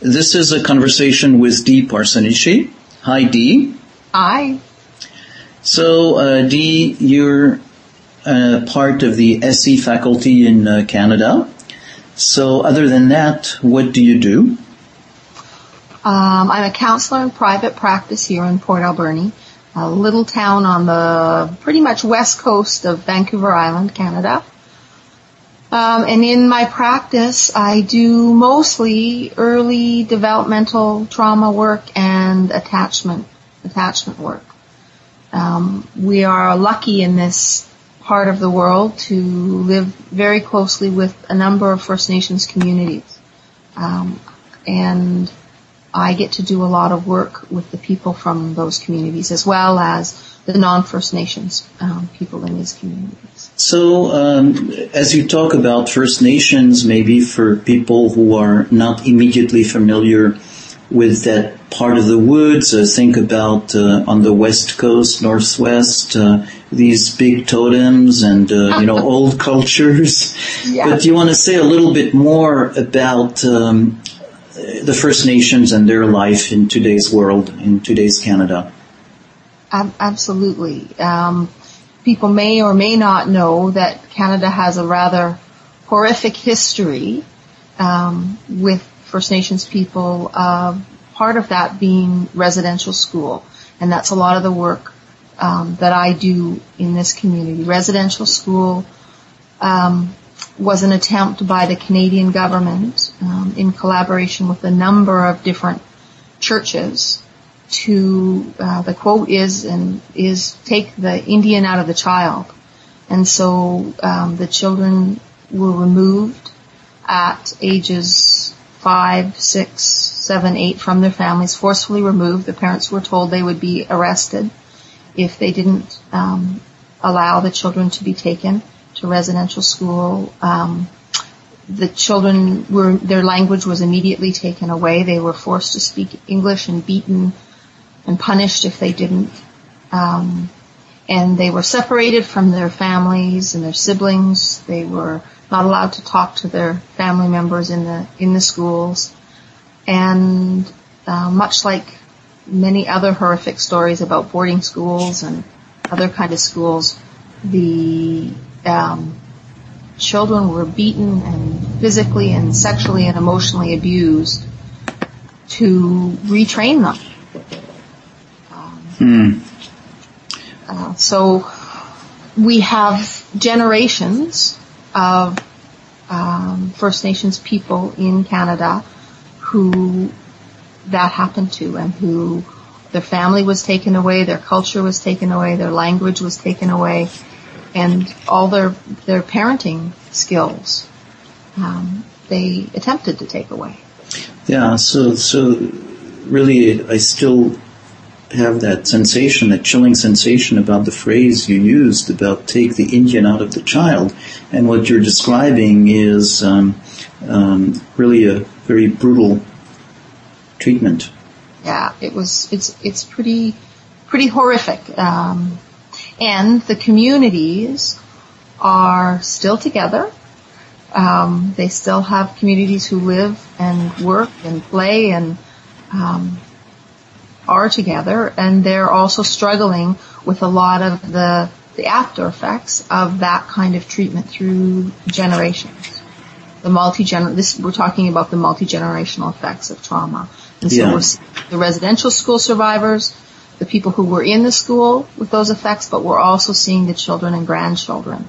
This is a conversation with Dee Parsonishi. Hi, Dee. Hi. So, uh, Dee, you're uh, part of the SE faculty in uh, Canada. So, other than that, what do you do? Um, I'm a counselor in private practice here in Port Alberni, a little town on the pretty much west coast of Vancouver Island, Canada. Um, and in my practice, I do mostly early developmental trauma work and attachment attachment work. Um, we are lucky in this part of the world to live very closely with a number of First Nations communities, um, and I get to do a lot of work with the people from those communities as well as the non-First Nations um, people in these communities. So, um, as you talk about First Nations, maybe for people who are not immediately familiar with that part of the woods, uh, think about uh, on the west coast, northwest, uh, these big totems and uh, you know old cultures. Yeah. But do you want to say a little bit more about um, the First Nations and their life in today's world, in today's Canada? absolutely. Um, people may or may not know that Canada has a rather horrific history um, with First Nations people. Uh, part of that being residential school, and that's a lot of the work um, that I do in this community. Residential school um, was an attempt by the Canadian government, um, in collaboration with a number of different churches, to uh, the quote is and is take the Indian out of the child, and so um, the children were removed at ages five, six, seven, eight from their families, forcefully removed. The parents were told they would be arrested if they didn't um, allow the children to be taken to residential school. Um, the children were their language was immediately taken away. They were forced to speak English and beaten and punished if they didn't. Um, and they were separated from their families and their siblings. They were not allowed to talk to their family members in the in the schools. And uh, much like many other horrific stories about boarding schools and other kind of schools, the um, children were beaten and physically and sexually and emotionally abused to retrain them Hmm. Uh, so we have generations of um, First Nations people in Canada who that happened to and who their family was taken away, their culture was taken away, their language was taken away, and all their their parenting skills um, they attempted to take away. Yeah, so so really, I still have that sensation, that chilling sensation about the phrase you used about take the Indian out of the child. And what you're describing is um, um, really a very brutal treatment. Yeah, it was. It's it's pretty pretty horrific. Um, and the communities are still together. Um, they still have communities who live and work and play and um, are together and they're also struggling with a lot of the, the after effects of that kind of treatment through generations. The multi this we're talking about the multi generational effects of trauma. And so yeah. the residential school survivors, the people who were in the school with those effects, but we're also seeing the children and grandchildren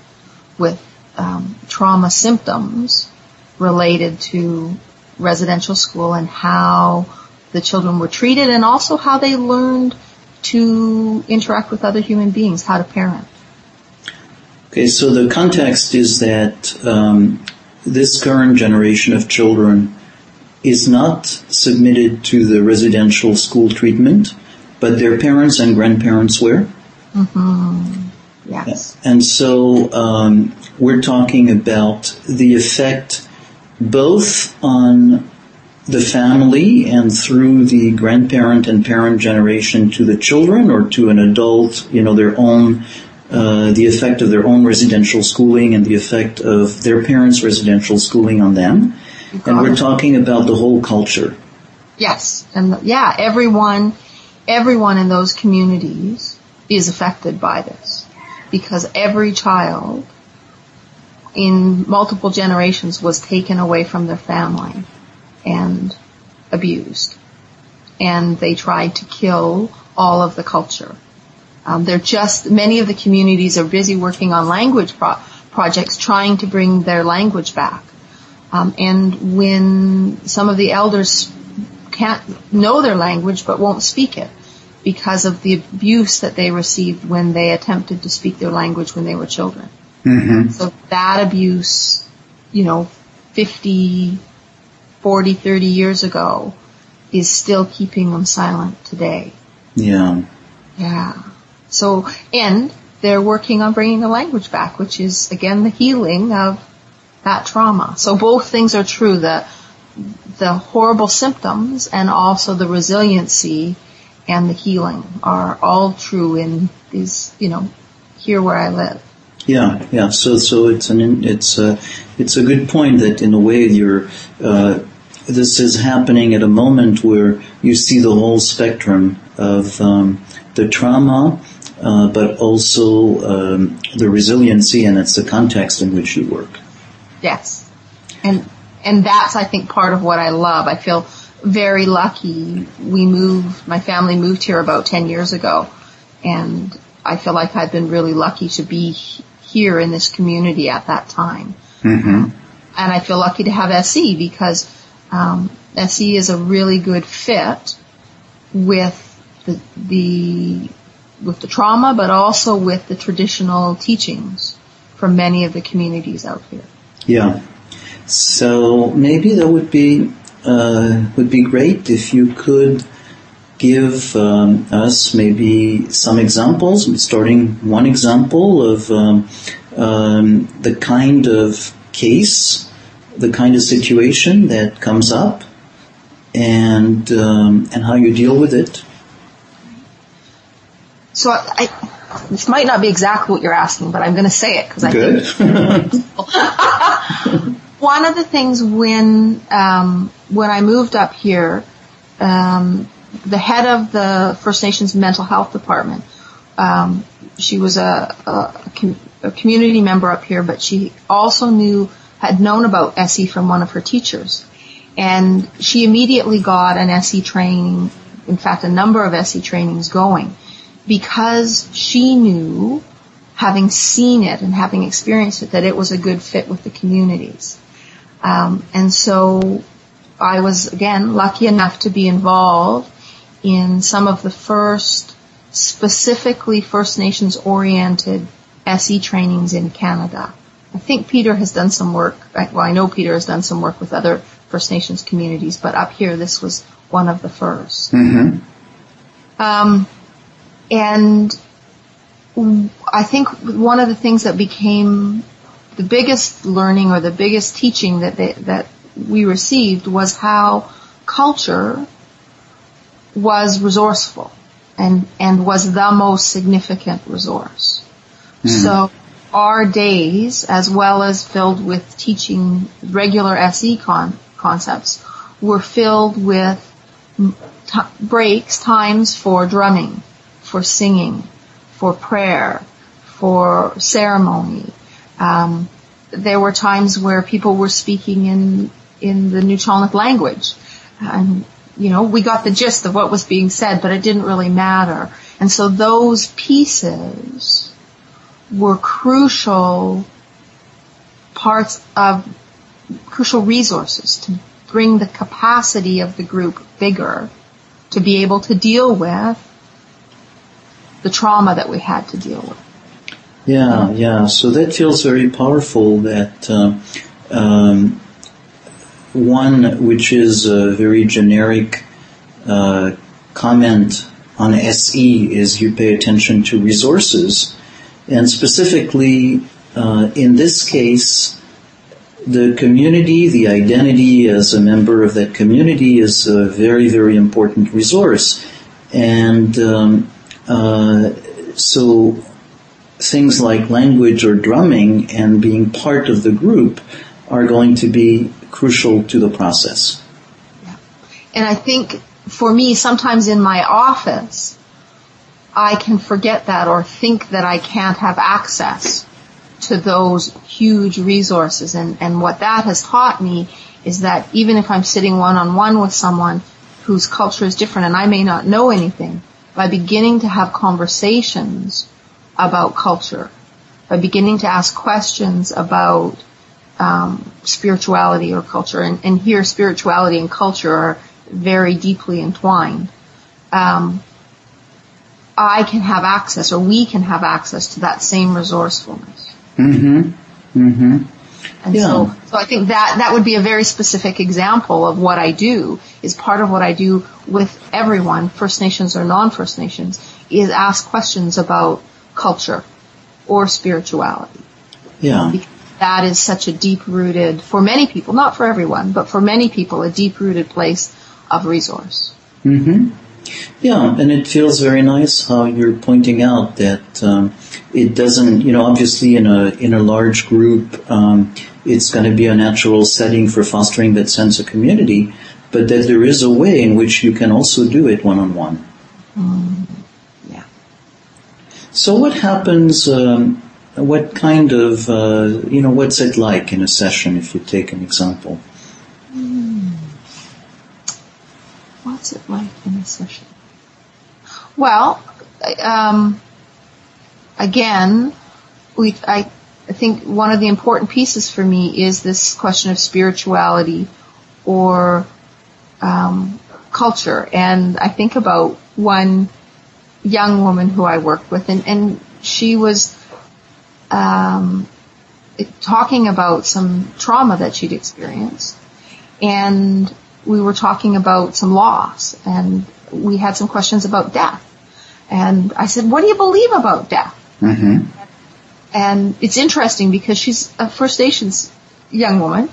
with um, trauma symptoms related to residential school and how the children were treated and also how they learned to interact with other human beings, how to parent. Okay, so the context is that um, this current generation of children is not submitted to the residential school treatment, but their parents and grandparents were. Mm-hmm. Yes. And so um, we're talking about the effect both on the family and through the grandparent and parent generation to the children or to an adult, you know, their own, uh, the effect of their own residential schooling and the effect of their parents' residential schooling on them. And we're talking about the whole culture. Yes, and yeah, everyone, everyone in those communities is affected by this because every child in multiple generations was taken away from their family and abused. And they tried to kill all of the culture. Um, they're just, many of the communities are busy working on language pro- projects trying to bring their language back. Um, and when some of the elders can't know their language but won't speak it because of the abuse that they received when they attempted to speak their language when they were children. Mm-hmm. So that abuse, you know, 50, 40, 30 years ago is still keeping them silent today. Yeah. Yeah. So, and they're working on bringing the language back, which is again the healing of that trauma. So both things are true. The, the horrible symptoms and also the resiliency and the healing are all true in these, you know, here where I live. Yeah, yeah. So, so it's an it's a it's a good point that in a way you're uh, this is happening at a moment where you see the whole spectrum of um, the trauma, uh, but also um, the resiliency, and it's the context in which you work. Yes, and and that's I think part of what I love. I feel very lucky. We moved. My family moved here about ten years ago, and I feel like I've been really lucky to be here in this community at that time. Mm-hmm. And I feel lucky to have SE because um, SE is a really good fit with the, the with the trauma, but also with the traditional teachings from many of the communities out here. Yeah. So maybe that would be uh, would be great if you could give um, us maybe some examples, starting one example of um, um, the kind of case, the kind of situation that comes up, and um, and how you deal with it. So I, this might not be exactly what you're asking, but I'm going to say it because I Good. think one of the things when um, when I moved up here, um, the head of the First Nations mental health department. Um, she was a, a, a, community member up here, but she also knew, had known about SE from one of her teachers. And she immediately got an SE training, in fact, a number of SE trainings going because she knew, having seen it and having experienced it, that it was a good fit with the communities. Um, and so I was, again, lucky enough to be involved in some of the first specifically First Nations oriented SE trainings in Canada. I think Peter has done some work, well I know Peter has done some work with other First Nations communities, but up here this was one of the 1st mm-hmm. um, and I think one of the things that became the biggest learning or the biggest teaching that they, that we received was how culture was resourceful and, and was the most significant resource. Mm. So our days, as well as filled with teaching regular SE con- concepts, were filled with t- breaks, times for drumming, for singing, for prayer, for ceremony. Um, there were times where people were speaking in in the Nuu-chah-nulth language, and you know, we got the gist of what was being said, but it didn't really matter. And so those pieces were crucial parts of crucial resources to bring the capacity of the group bigger to be able to deal with the trauma that we had to deal with. Yeah, yeah. So that feels very powerful that uh, um, one which is a very generic uh, comment on SE is you pay attention to resources, and specifically uh, in this case, the community, the identity as a member of that community is a very, very important resource. And um, uh, so things like language or drumming and being part of the group are going to be crucial to the process. Yeah. and I think for me, sometimes in my office, I can forget that or think that I can't have access to those huge resources. And, and what that has taught me is that even if I'm sitting one on one with someone whose culture is different and I may not know anything, by beginning to have conversations about culture, by beginning to ask questions about um, spirituality or culture, and, and, here spirituality and culture are very deeply entwined. Um, I can have access, or we can have access to that same resourcefulness. Mm-hmm. Mm-hmm. And yeah. so, so I think that that would be a very specific example of what I do. Is part of what I do with everyone, First Nations or non-First Nations, is ask questions about culture or spirituality. Yeah. Because that is such a deep-rooted, for many people, not for everyone, but for many people, a deep-rooted place of resource. Mm-hmm. Yeah, and it feels very nice how you're pointing out that um, it doesn't, you know, obviously in a in a large group, um, it's going to be a natural setting for fostering that sense of community, but that there is a way in which you can also do it one on one. Yeah. So what happens? Um, what kind of, uh, you know, what's it like in a session? If you take an example. what's it like session? Well, um, again, we, I, I think one of the important pieces for me is this question of spirituality or um, culture. And I think about one young woman who I worked with, and, and she was um, talking about some trauma that she'd experienced. And we were talking about some loss and we had some questions about death. And I said, what do you believe about death? Mm-hmm. And it's interesting because she's a First Nations young woman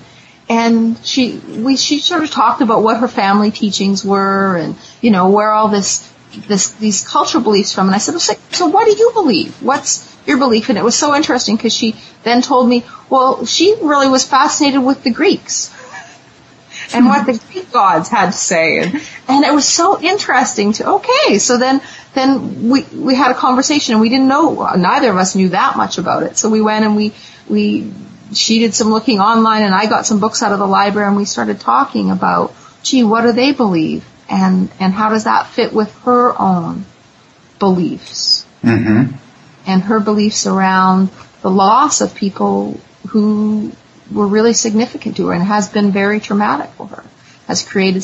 and she, we, she sort of talked about what her family teachings were and, you know, where all this, this, these cultural beliefs from. And I said, so what do you believe? What's your belief? And it was so interesting because she then told me, well, she really was fascinated with the Greeks and what the Greek gods had to say. And, and it was so interesting to, okay, so then, then we, we had a conversation and we didn't know, neither of us knew that much about it. So we went and we, we, she did some looking online and I got some books out of the library and we started talking about, gee, what do they believe? And, and how does that fit with her own beliefs? Mm-hmm. And her beliefs around the loss of people who were really significant to her and has been very traumatic for her. Has created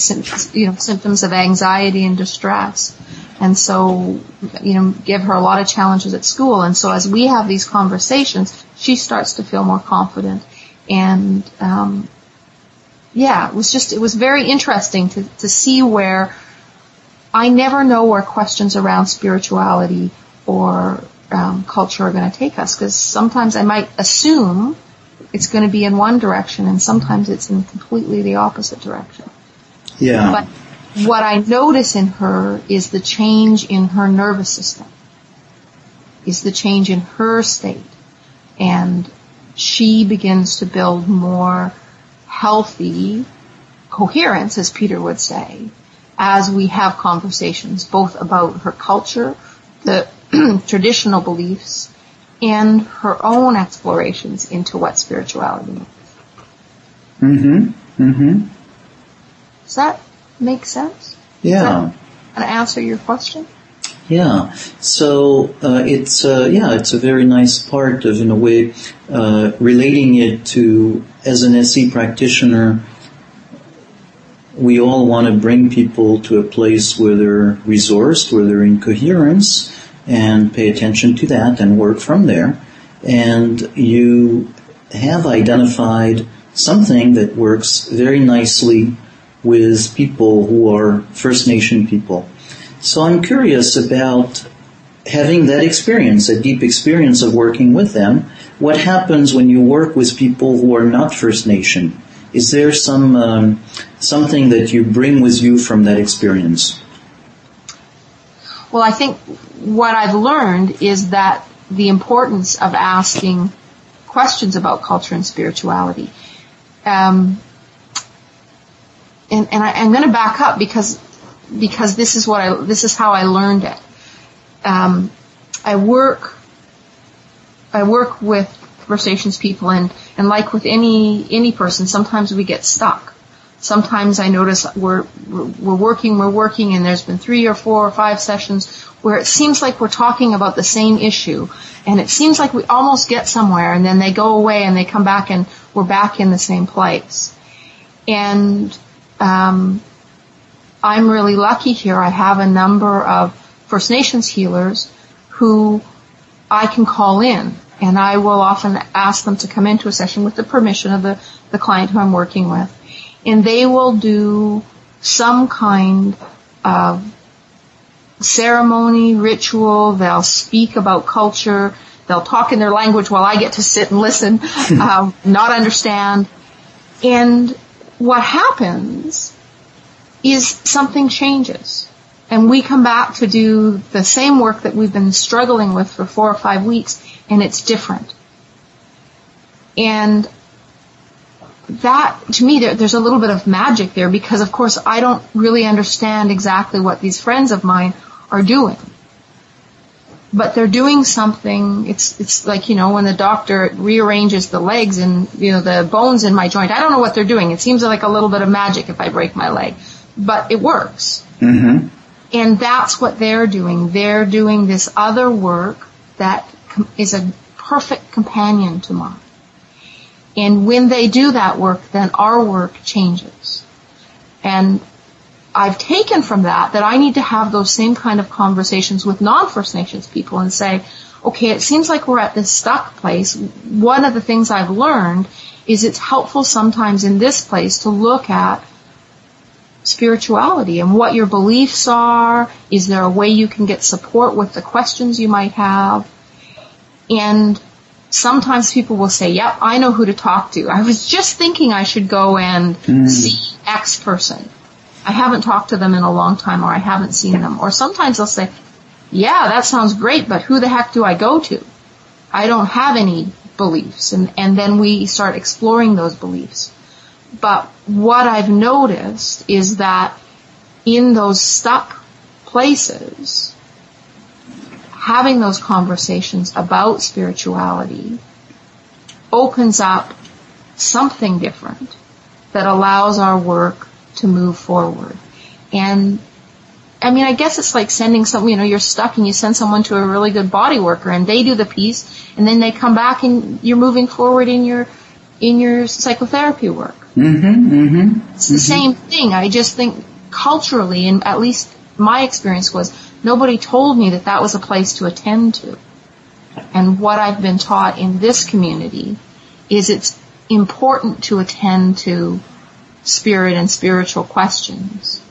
you know, symptoms of anxiety and distress. And so, you know, give her a lot of challenges at school. And so as we have these conversations, she starts to feel more confident. And, um, yeah, it was just, it was very interesting to, to see where I never know where questions around spirituality or um, culture are going to take us because sometimes I might assume it's going to be in one direction and sometimes it's in completely the opposite direction. Yeah. But what I notice in her is the change in her nervous system, is the change in her state. And she begins to build more healthy coherence, as Peter would say, as we have conversations both about her culture, the traditional beliefs, and her own explorations into what spirituality means. Mm-hmm. Mm-hmm. Does that make sense? Yeah. An answer your question? Yeah. So uh, it's uh, yeah, it's a very nice part of, in a way, uh, relating it to as an SE practitioner. We all want to bring people to a place where they're resourced, where they're in coherence, and pay attention to that and work from there. And you have identified something that works very nicely with people who are First Nation people. So I'm curious about having that experience, a deep experience of working with them. What happens when you work with people who are not First Nation? Is there some um, something that you bring with you from that experience? Well, I think what I've learned is that the importance of asking questions about culture and spirituality. Um, and, and I, am going to back up because because this is what I this is how I learned it. Um, I work I work with Nations people, and and like with any any person, sometimes we get stuck. Sometimes I notice we're we're working, we're working, and there's been three or four or five sessions where it seems like we're talking about the same issue, and it seems like we almost get somewhere, and then they go away and they come back, and we're back in the same place. And um, I'm really lucky here. I have a number of First Nations healers who I can call in and I will often ask them to come into a session with the permission of the, the client who I'm working with. And they will do some kind of ceremony, ritual, they'll speak about culture, they'll talk in their language while I get to sit and listen, um, not understand. And what happens is something changes. And we come back to do the same work that we've been struggling with for four or five weeks, and it's different. And that, to me, there, there's a little bit of magic there because, of course, I don't really understand exactly what these friends of mine are doing. But they're doing something, it's, it's like, you know, when the doctor rearranges the legs and, you know, the bones in my joint. I don't know what they're doing. It seems like a little bit of magic if I break my leg. But it works. Mm-hmm. And that's what they're doing. They're doing this other work that is a perfect companion to mine. And when they do that work, then our work changes. And I've taken from that that I need to have those same kind of conversations with non-First Nations people and say, okay, it seems like we're at this stuck place. One of the things I've learned is it's helpful sometimes in this place to look at spirituality and what your beliefs are. Is there a way you can get support with the questions you might have? And sometimes people will say, yep, I know who to talk to. I was just thinking I should go and mm. see X person. I haven't talked to them in a long time or I haven't seen them. Or sometimes they'll say, yeah, that sounds great, but who the heck do I go to? I don't have any beliefs. And, and then we start exploring those beliefs. But what I've noticed is that in those stuck places, having those conversations about spirituality opens up something different that allows our work to move forward. And I mean, I guess it's like sending some, you know, you're stuck and you send someone to a really good body worker and they do the piece and then they come back and you're moving forward in your, in your psychotherapy work. Mm-hmm, mm-hmm, it's the mm-hmm. same thing. I just think culturally, and at least my experience was, nobody told me that that was a place to attend to. And what I've been taught in this community is it's important to attend to spirit and spiritual questions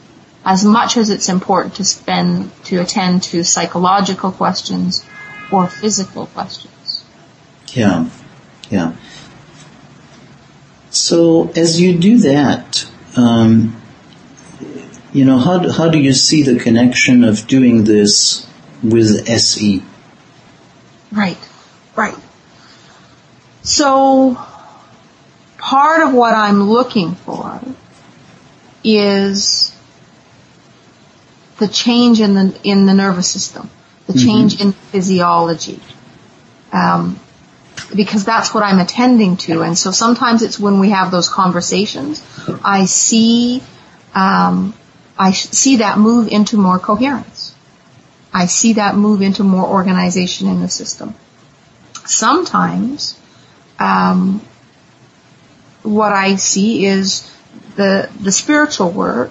as much as it's important to spend to attend to psychological questions or physical questions. Yeah, yeah. So as you do that, um, you know, how do, how do you see the connection of doing this with SE? Right, right. So part of what I'm looking for is the change in the in the nervous system, the mm-hmm. change in physiology. Um, because that's what I'm attending to. And so sometimes it's when we have those conversations, I see, um, I see that move into more coherence. I see that move into more organization in the system. Sometimes, um, what I see is the the spiritual work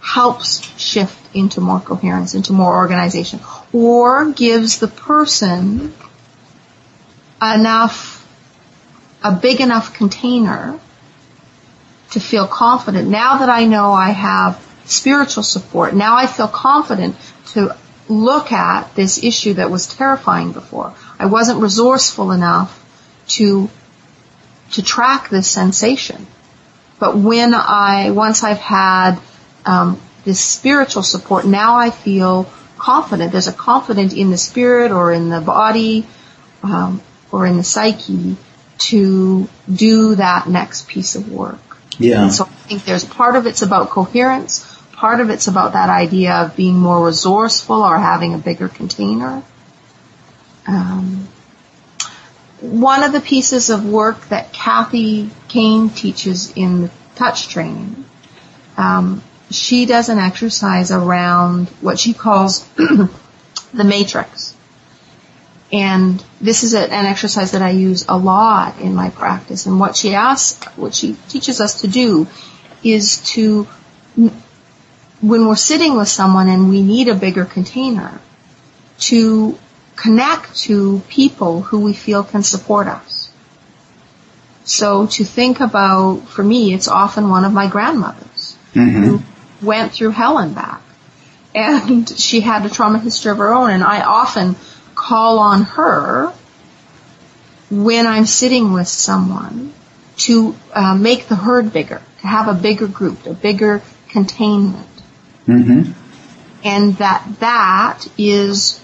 helps shift into more coherence, into more organization, or gives the person enough, a big enough container to feel confident. Now that I know I have spiritual support, now I feel confident to look at this issue that was terrifying before. I wasn't resourceful enough to, to track this sensation. But when I, once I've had, um, this spiritual support, now I feel confident. There's a confidence in the spirit or in the body, um, or in the psyche to do that next piece of work. Yeah. so I think there's part of it's about coherence, part of it's about that idea of being more resourceful or having a bigger container. Um, one of the pieces of work that Kathy Kain teaches in the touch training, um, she does an exercise around what she calls the matrix. And this is a, an exercise that I use a lot in my practice. And what she asks, what she teaches us to do is to, when we're sitting with someone and we need a bigger container, to connect to people who we feel can support us. So to think about, for me, it's often one of my grandmothers mm-hmm. who went through hell and back. And she had a trauma history of her own and I often call on her when I'm sitting with someone to uh, make the herd bigger, to have a bigger group, a bigger containment. Mm-hmm. And that that is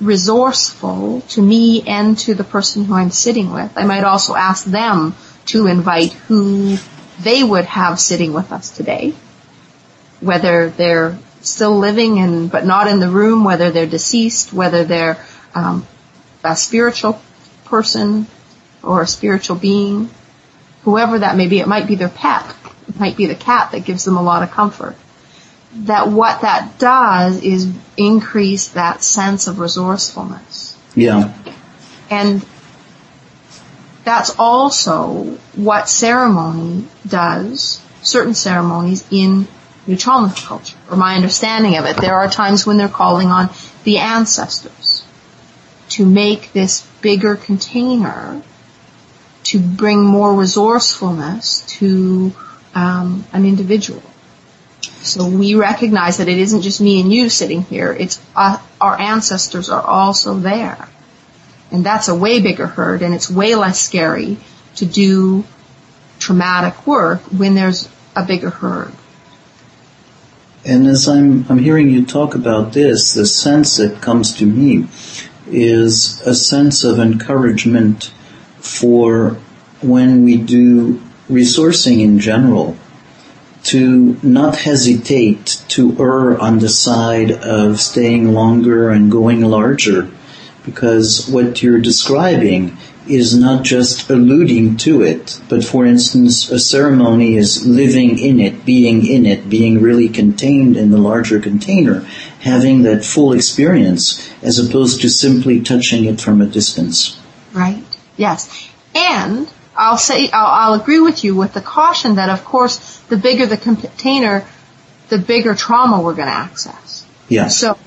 resourceful to me and to the person who I'm sitting with. I might also ask them to invite who they would have sitting with us today. Whether they're still living and but not in the room, whether they're deceased, whether they're um, a spiritual person or a spiritual being, whoever that may be. It might be their pet. It might be the cat that gives them a lot of comfort that what that does is increase that sense of resourcefulness. Yeah. And that's also what ceremony does, certain ceremonies in Nuu-chah-nulth culture, or my understanding of it. There are times when they're calling on the ancestors to make this bigger container to bring more resourcefulness to um, an individual. So we recognize that it isn't just me and you sitting here, it's uh, our ancestors are also there. And that's a way bigger herd and it's way less scary to do traumatic work when there's a bigger herd. And as I'm, I'm hearing you talk about this, the sense that comes to me is a sense of encouragement for when we do resourcing in general to not hesitate to err on the side of staying longer and going larger because what you're describing is not just alluding to it, but for instance, a ceremony is living in it, being in it, being really contained in the larger container, having that full experience as opposed to simply touching it from a distance. Right. Yes. And I'll say, I'll, I'll agree with you with the caution that of course the bigger the container, the bigger trauma we're going to access. Yeah. So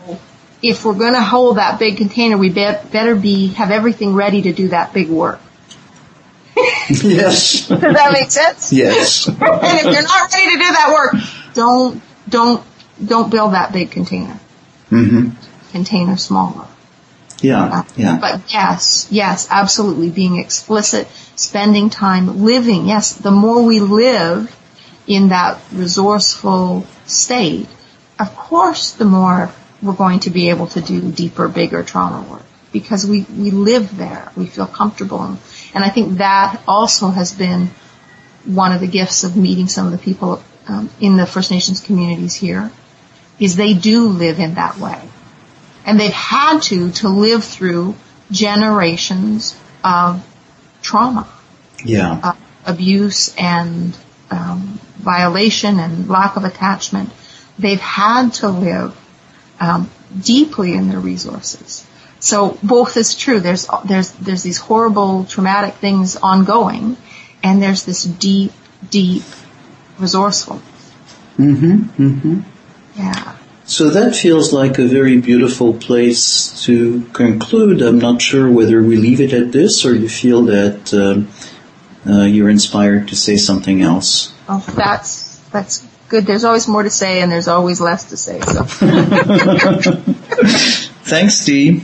if we're going to hold that big container, we be- better be, have everything ready to do that big work. yes. Does that make sense? Yes. and if you're not ready to do that work, don't, don't, don't build that big container. Mm-hmm. Container smaller. Yeah, uh, yeah. But yes, yes, absolutely. Being explicit, spending time living. Yes, the more we live in that resourceful state, of course the more we're going to be able to do deeper, bigger trauma work because we, we live there. We feel comfortable. And, and I think that also has been one of the gifts of meeting some of the people um, in the First Nations communities here is they do live in that way. And they've had to, to live through generations of trauma. Yeah. Uh, abuse and um, violation and lack of attachment, they've had to live um, deeply in their resources. So both is true. There's there's there's these horrible traumatic things ongoing, and there's this deep, deep resourcefulness. Mm-hmm. Mm-hmm. Yeah. So that feels like a very beautiful place to conclude. I'm not sure whether we leave it at this or you feel that uh, uh, you're inspired to say something else. Oh, that's that's good. There's always more to say, and there's always less to say. So. Thanks, Dee.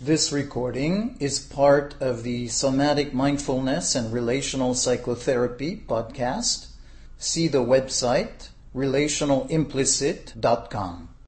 This recording is part of the Somatic Mindfulness and Relational Psychotherapy podcast. See the website relationalimplicit.com.